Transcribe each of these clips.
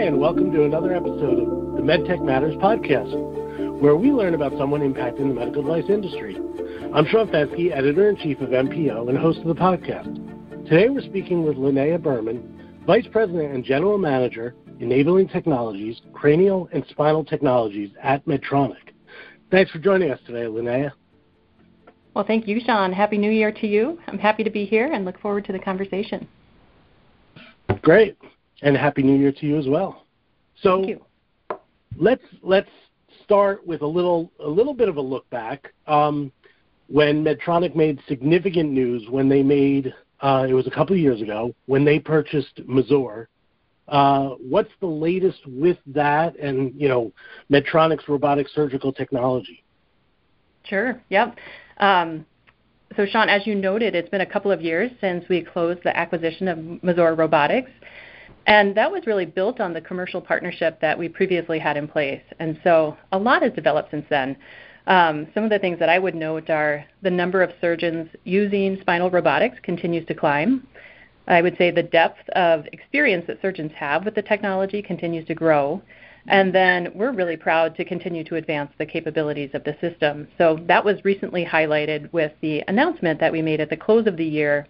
Hi, and welcome to another episode of the MedTech Matters podcast, where we learn about someone impacting the medical device industry. I'm Sean Fenske, editor in chief of MPO and host of the podcast. Today we're speaking with Linnea Burman, Vice President and General Manager, Enabling Technologies, Cranial and Spinal Technologies at Medtronic. Thanks for joining us today, Linnea. Well, thank you, Sean. Happy New Year to you. I'm happy to be here and look forward to the conversation. Great and happy new year to you as well. So Thank you. let's let's start with a little a little bit of a look back. Um, when Medtronic made significant news when they made uh, it was a couple of years ago when they purchased Mazor. Uh, what's the latest with that and you know Medtronic's robotic surgical technology? Sure. Yep. Um, so, Sean, as you noted, it's been a couple of years since we closed the acquisition of Mazor Robotics. And that was really built on the commercial partnership that we previously had in place. And so a lot has developed since then. Um, some of the things that I would note are the number of surgeons using spinal robotics continues to climb. I would say the depth of experience that surgeons have with the technology continues to grow. And then we're really proud to continue to advance the capabilities of the system. So that was recently highlighted with the announcement that we made at the close of the year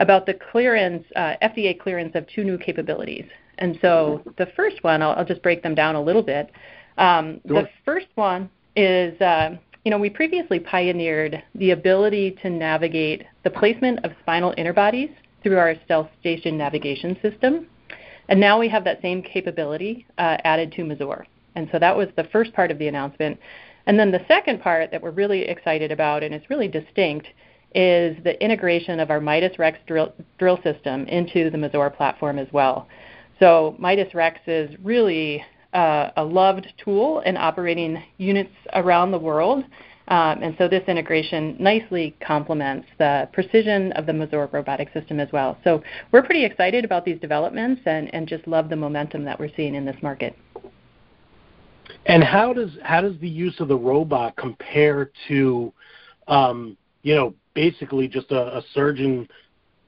about the clearance, uh, FDA clearance of two new capabilities. And so the first one, I'll, I'll just break them down a little bit. Um, sure. The first one is, uh, you know, we previously pioneered the ability to navigate the placement of spinal interbodies through our StealthStation navigation system. And now we have that same capability uh, added to Mazor. And so that was the first part of the announcement. And then the second part that we're really excited about, and it's really distinct, is the integration of our Midas Rex drill, drill system into the Mazor platform as well. So Midas Rex is really uh, a loved tool in operating units around the world. Um, and so this integration nicely complements the precision of the Mazor robotic system as well. So we're pretty excited about these developments and, and just love the momentum that we're seeing in this market. And how does how does the use of the robot compare to, um, you know, basically just a, a surgeon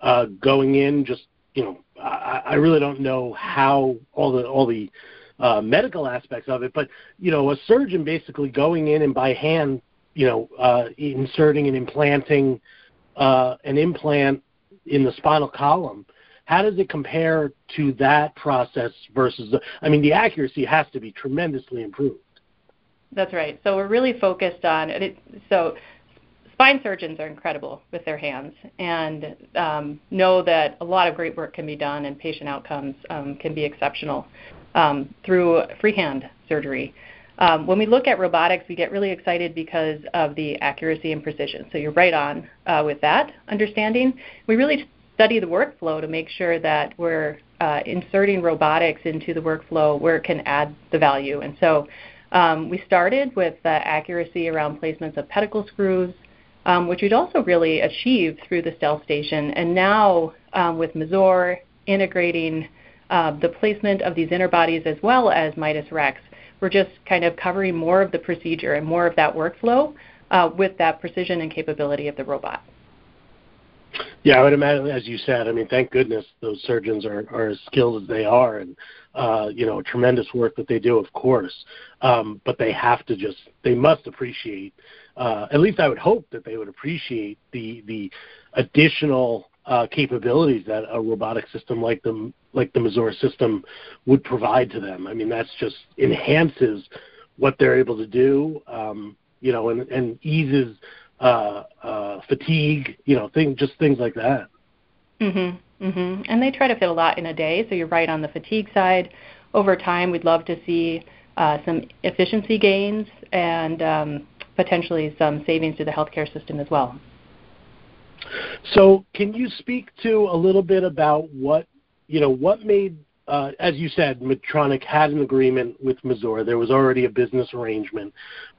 uh, going in. Just you know, I, I really don't know how all the all the uh, medical aspects of it, but you know, a surgeon basically going in and by hand, you know, uh, inserting and implanting uh, an implant in the spinal column. How does it compare to that process versus the? I mean, the accuracy has to be tremendously improved. That's right. So we're really focused on it. So spine surgeons are incredible with their hands and um, know that a lot of great work can be done and patient outcomes um, can be exceptional um, through freehand surgery. Um, when we look at robotics, we get really excited because of the accuracy and precision. So you're right on uh, with that understanding. We really study the workflow to make sure that we're uh, inserting robotics into the workflow where it can add the value. And so um, we started with accuracy around placements of pedicle screws, um, which we'd also really achieved through the stealth station. And now um, with Mazor integrating uh, the placement of these interbodies as well as Midas Rex, we're just kind of covering more of the procedure and more of that workflow uh, with that precision and capability of the robot. Yeah, I would imagine, as you said, I mean, thank goodness those surgeons are, are as skilled as they are and, uh, you know, tremendous work that they do, of course. Um, but they have to just, they must appreciate, uh, at least I would hope that they would appreciate the, the additional uh, capabilities that a robotic system like the like the Mazor system would provide to them. I mean, that's just enhances what they're able to do, um, you know, and, and eases uh, uh, fatigue, you know, things just things like that. Mhm. Mhm. And they try to fit a lot in a day, so you're right on the fatigue side. Over time, we'd love to see uh, some efficiency gains and um, potentially some savings to the healthcare system as well. So, can you speak to a little bit about what you know what made uh, as you said, Medtronic had an agreement with Mazor. There was already a business arrangement.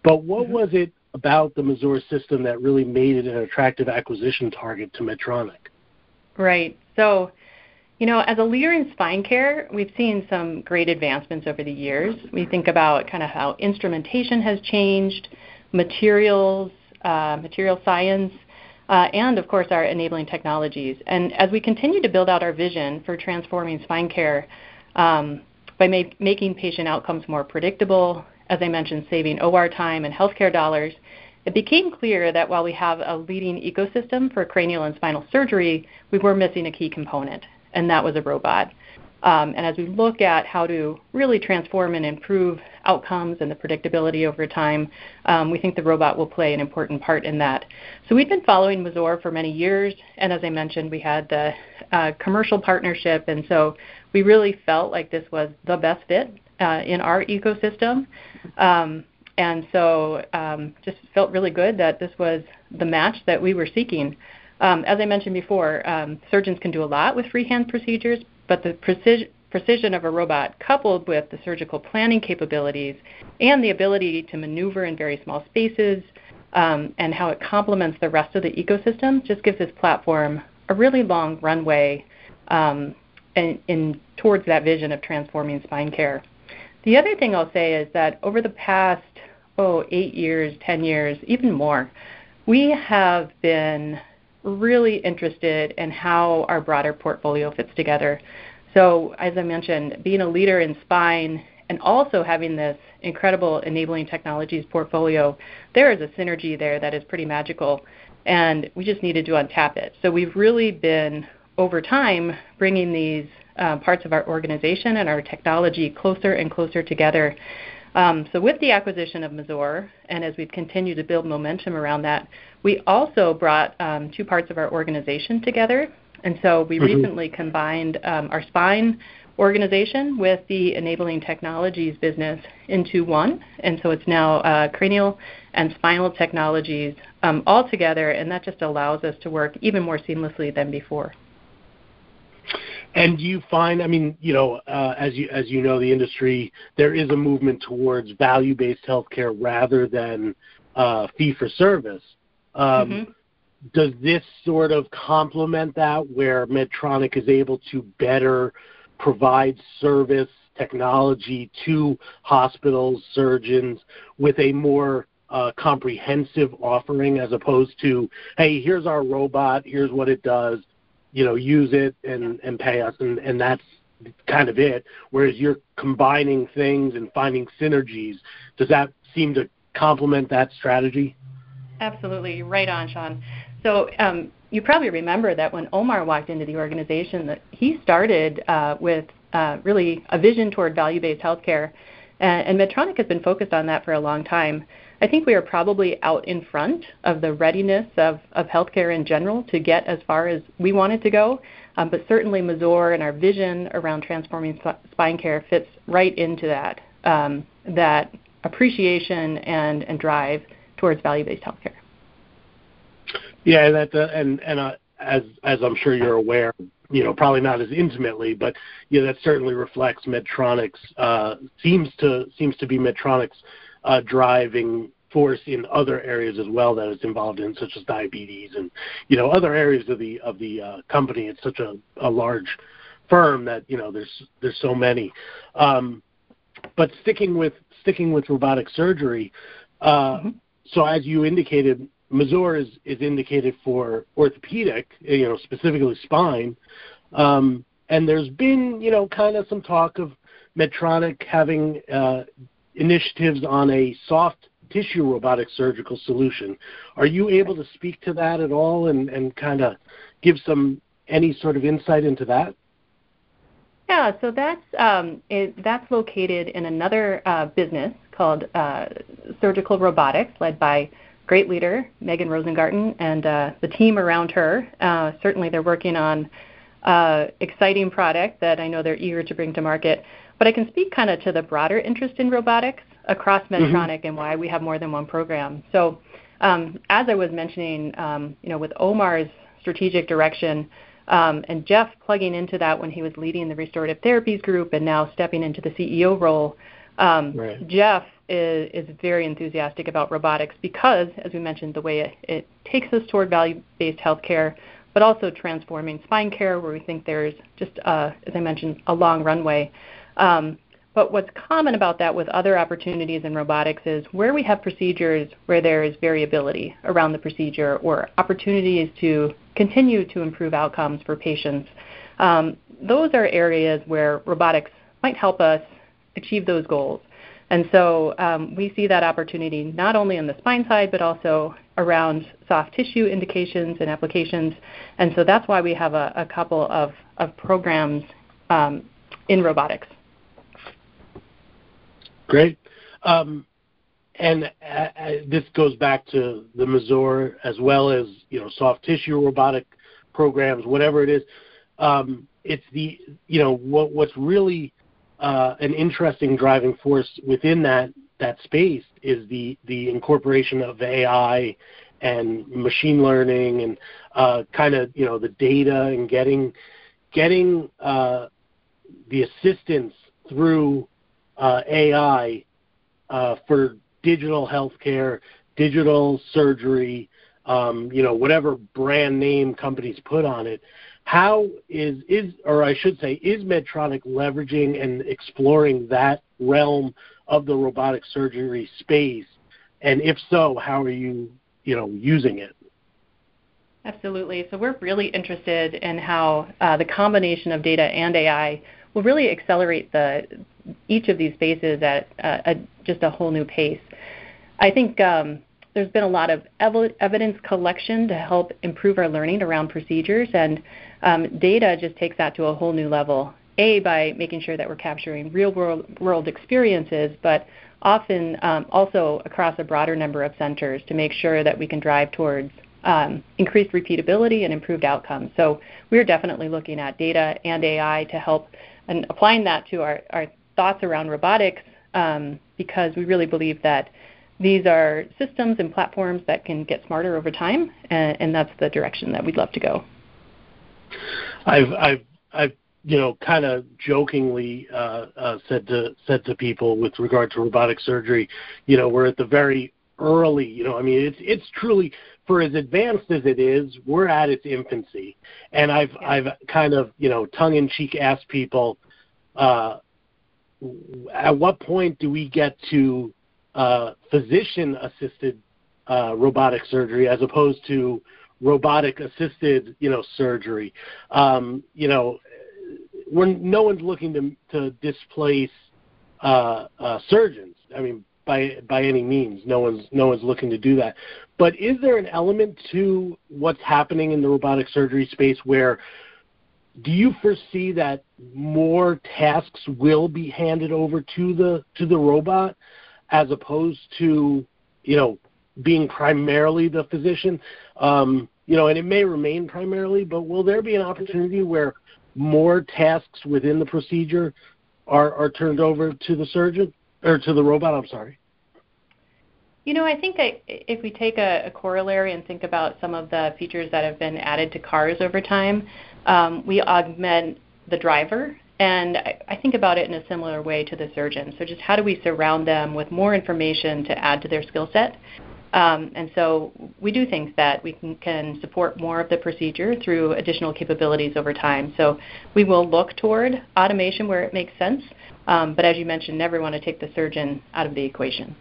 But what mm-hmm. was it about the Mazor system that really made it an attractive acquisition target to Medtronic? Right. So, you know, as a leader in spine care, we've seen some great advancements over the years. We think about kind of how instrumentation has changed, materials, uh, material science, uh, and of course our enabling technologies. And as we continue to build out our vision for transforming spine care, um, by ma- making patient outcomes more predictable, as I mentioned, saving OR time and healthcare dollars, it became clear that while we have a leading ecosystem for cranial and spinal surgery, we were missing a key component, and that was a robot. Um, and as we look at how to really transform and improve outcomes and the predictability over time, um, we think the robot will play an important part in that. So we've been following Mazor for many years, and as I mentioned, we had the uh, commercial partnership, and so we really felt like this was the best fit uh, in our ecosystem. Um, and so um, just felt really good that this was the match that we were seeking. Um, as I mentioned before, um, surgeons can do a lot with freehand procedures, but the precision, precision of a robot coupled with the surgical planning capabilities and the ability to maneuver in very small spaces um, and how it complements the rest of the ecosystem just gives this platform a really long runway um, in, in, towards that vision of transforming spine care. The other thing I'll say is that over the past, oh, eight years, 10 years, even more, we have been really interested in how our broader portfolio fits together. So, as I mentioned, being a leader in spine and also having this incredible enabling technologies portfolio, there is a synergy there that is pretty magical, and we just needed to untap it. So, we've really been, over time, bringing these uh, parts of our organization and our technology closer and closer together um, so with the acquisition of Mazor, and as we've continued to build momentum around that, we also brought um, two parts of our organization together. And so we mm-hmm. recently combined um, our spine organization with the enabling technologies business into one. And so it's now uh, cranial and spinal technologies um, all together, and that just allows us to work even more seamlessly than before. And do you find, I mean, you know, uh, as you as you know, the industry there is a movement towards value-based healthcare rather than uh, fee-for-service. Um, mm-hmm. Does this sort of complement that, where Medtronic is able to better provide service technology to hospitals, surgeons, with a more uh, comprehensive offering as opposed to, hey, here's our robot, here's what it does, you know use it and and pay us and and that's kind of it. Whereas you're combining things and finding synergies does that seem to complement that strategy? Absolutely. Right on sean. So um, you probably remember that when omar walked into the organization that he started uh, with uh, really a vision toward value-based healthcare. And, and medtronic has been focused on that for a long time I think we are probably out in front of the readiness of, of healthcare in general to get as far as we wanted to go. Um, but certainly Mazor and our vision around transforming sp- spine care fits right into that, um, that appreciation and, and drive towards value-based healthcare. Yeah, that uh, and and uh, as as I'm sure you're aware, you know, probably not as intimately, but yeah, that certainly reflects Medtronic's uh, seems to seems to be Medtronic's uh, driving force in other areas as well that it's involved in, such as diabetes and you know other areas of the of the uh, company. It's such a, a large firm that you know there's there's so many. Um, but sticking with sticking with robotic surgery, uh, mm-hmm. so as you indicated, Mazor is is indicated for orthopedic, you know specifically spine. Um, and there's been, you know, kind of some talk of Medtronic having uh, initiatives on a soft tissue robotic surgical solution. Are you able to speak to that at all and, and kind of give some any sort of insight into that? Yeah, so that's um, it, that's located in another uh, business called uh, Surgical Robotics, led by great leader Megan Rosengarten and uh, the team around her. Uh, certainly, they're working on uh, exciting product that I know they're eager to bring to market. But I can speak kind of to the broader interest in robotics across mm-hmm. Medtronic mm-hmm. and why we have more than one program. So, um, as I was mentioning, um, you know, with Omar's strategic direction um, and Jeff plugging into that when he was leading the restorative therapies group and now stepping into the CEO role, um, right. Jeff is, is very enthusiastic about robotics because, as we mentioned, the way it, it takes us toward value-based healthcare, but also transforming spine care, where we think there's just, uh, as I mentioned, a long runway. Um, but what's common about that with other opportunities in robotics is where we have procedures where there is variability around the procedure or opportunities to continue to improve outcomes for patients. Um, those are areas where robotics might help us achieve those goals. And so um, we see that opportunity not only on the spine side, but also around soft tissue indications and applications. And so that's why we have a, a couple of, of programs um, in robotics. Great. Um, and uh, uh, this goes back to the Mazor as well as you know soft tissue robotic programs, whatever it is. Um, it's the you know what, what's really uh, an interesting driving force within that that space is the the incorporation of AI and machine learning and uh, kind of you know the data and getting getting uh, the assistance through uh, AI uh, for digital healthcare, digital surgery, um, you know whatever brand name companies put on it how is is or I should say is Medtronic leveraging and exploring that realm of the robotic surgery space? And if so, how are you you know using it? Absolutely. So we're really interested in how uh, the combination of data and AI will really accelerate the each of these phases at uh, a, just a whole new pace. I think um, there's been a lot of ev- evidence collection to help improve our learning around procedures, and um, data just takes that to a whole new level. A, by making sure that we're capturing real world, world experiences, but often um, also across a broader number of centers to make sure that we can drive towards um, increased repeatability and improved outcomes. So we're definitely looking at data and AI to help and applying that to our, our thoughts around robotics um, because we really believe that these are systems and platforms that can get smarter over time, and, and that's the direction that we'd love to go. I've I've I've you know kind of jokingly uh, uh, said to said to people with regard to robotic surgery, you know, we're at the very early. You know, I mean, it's it's truly for as advanced as it is, we're at its infancy. And I've yeah. I've kind of you know tongue in cheek asked people, uh, at what point do we get to uh, physician assisted uh, robotic surgery as opposed to robotic assisted you know surgery um, you know when no one's looking to to displace uh, uh, surgeons i mean by by any means. No one's no one's looking to do that. But is there an element to what's happening in the robotic surgery space where do you foresee that more tasks will be handed over to the to the robot as opposed to you know being primarily the physician. Um, you know, and it may remain primarily, but will there be an opportunity where more tasks within the procedure are, are turned over to the surgeon or to the robot? I'm sorry. You know, I think that if we take a, a, corollary and think about some of the features that have been added to cars over time, um, we augment the driver and I, I think about it in a similar way to the surgeon. So just how do we surround them with more information to add to their skill set? Um, and so we do think that we can, can, support more of the procedure through additional capabilities over time. So we will look toward automation where it makes sense. Um, but as you mentioned, never want to take the surgeon out of the equation.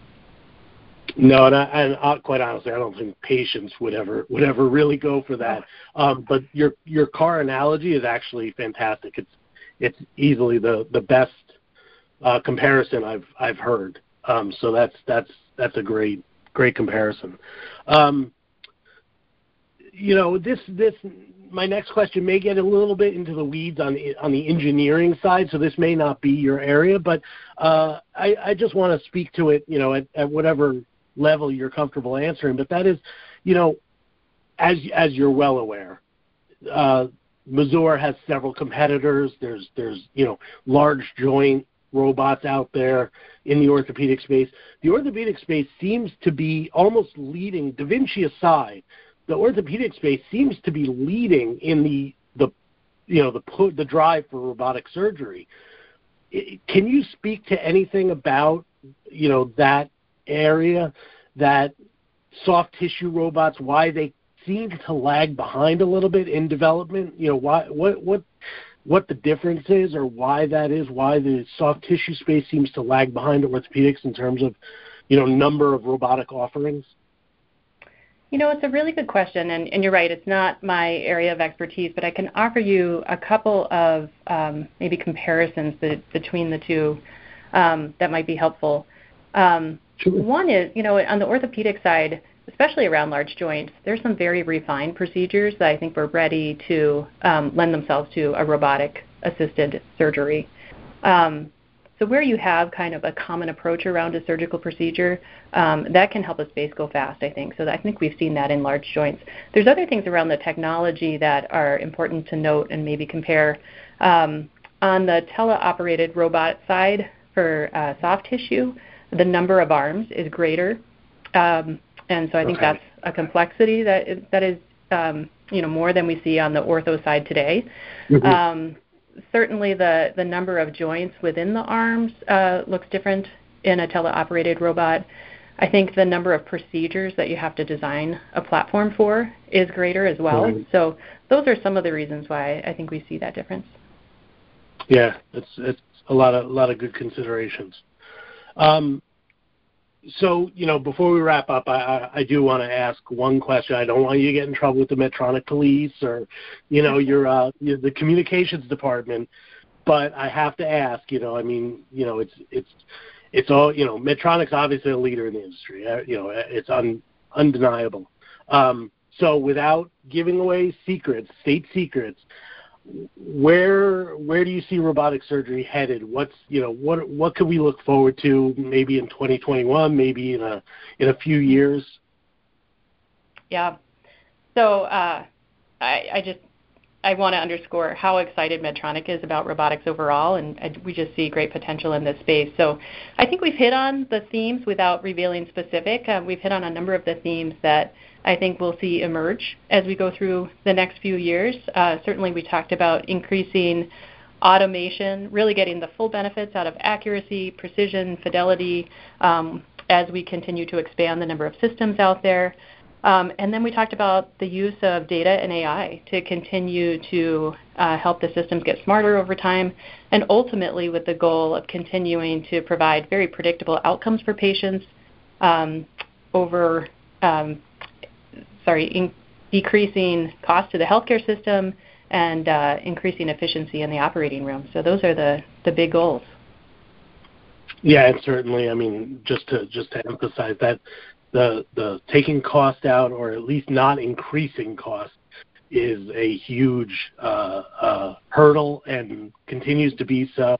No, and, I, and I, quite honestly, I don't think patients would ever would ever really go for that. Um, but your your car analogy is actually fantastic. It's it's easily the the best uh, comparison I've I've heard. Um, so that's that's that's a great great comparison. Um, you know, this this my next question may get a little bit into the weeds on the, on the engineering side, so this may not be your area, but uh, I, I just want to speak to it, you know, at, at whatever level you're comfortable answering. But that is, you know, as as you're well aware, uh, Mazor has several competitors. There's there's you know large joint robots out there in the orthopedic space. The orthopedic space seems to be almost leading, Da Vinci aside, the orthopedic space seems to be leading in the the you know the the drive for robotic surgery. Can you speak to anything about you know that area, that soft tissue robots, why they seem to lag behind a little bit in development. You know, why what what what the difference is or why that is, why the soft tissue space seems to lag behind orthopedics in terms of, you know, number of robotic offerings? You know, it's a really good question, and, and you're right. It's not my area of expertise, but I can offer you a couple of um, maybe comparisons be- between the two um, that might be helpful. Um, sure. One is, you know, on the orthopedic side, especially around large joints, there's some very refined procedures that I think were ready to um, lend themselves to a robotic assisted surgery. Um, so where you have kind of a common approach around a surgical procedure, um, that can help a space go fast, I think. So I think we've seen that in large joints. There's other things around the technology that are important to note and maybe compare. Um, on the teleoperated robot side for uh, soft tissue, the number of arms is greater, um, and so I think okay. that's a complexity that is, that is um, you know more than we see on the ortho side today. Mm-hmm. Um, certainly the, the number of joints within the arms uh, looks different in a teleoperated robot. I think the number of procedures that you have to design a platform for is greater as well. Mm-hmm. So those are some of the reasons why I think we see that difference. Yeah, it's it's a lot of a lot of good considerations. Um, so you know, before we wrap up, I, I do want to ask one question. I don't want you to get in trouble with the Medtronic police or, you know, your uh, the communications department. But I have to ask. You know, I mean, you know, it's it's it's all you know. Medtronic's obviously a leader in the industry. Uh, you know, it's un, undeniable. Um, so without giving away secrets, state secrets, where where do you see robotic surgery headed? What's you know what what could we look forward to maybe in 2021, maybe in a in a few years? Yeah. So uh, I, I just I want to underscore how excited Medtronic is about robotics overall, and, we just see great potential in this space. So I think we've hit on the themes without revealing specific. Uh, we've hit on a number of the themes that I think we'll see emerge as we go through the next few years. Uh, certainly, we talked about increasing automation, really getting the full benefits out of accuracy, precision, fidelity um, as we continue to expand the number of systems out there. Um, and then we talked about the use of data and AI to continue to uh, help the systems get smarter over time, and ultimately with the goal of continuing to provide very predictable outcomes for patients um, over um, sorry, in, decreasing cost to the healthcare system and uh, increasing efficiency in the operating room. So those are the, the big goals. Yeah, and certainly, I mean, just to just to emphasize that the the taking cost out or at least not increasing cost is a huge uh, uh, hurdle and continues to be so.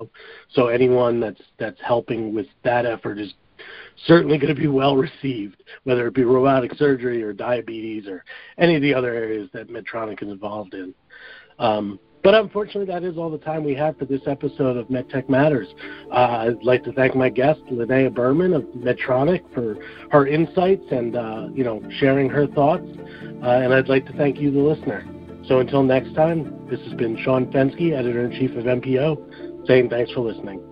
So anyone that's that's helping with that effort is certainly going to be well received, whether it be robotic surgery or diabetes or any of the other areas that Medtronic is involved in. Um, but unfortunately, that is all the time we have for this episode of MedTech Matters. Uh, I'd like to thank my guest, Linnea Burman of Medtronic, for her insights and uh, you know sharing her thoughts. Uh, and I'd like to thank you, the listener. So until next time, this has been Sean Fenske, editor in chief of MPO, saying thanks for listening.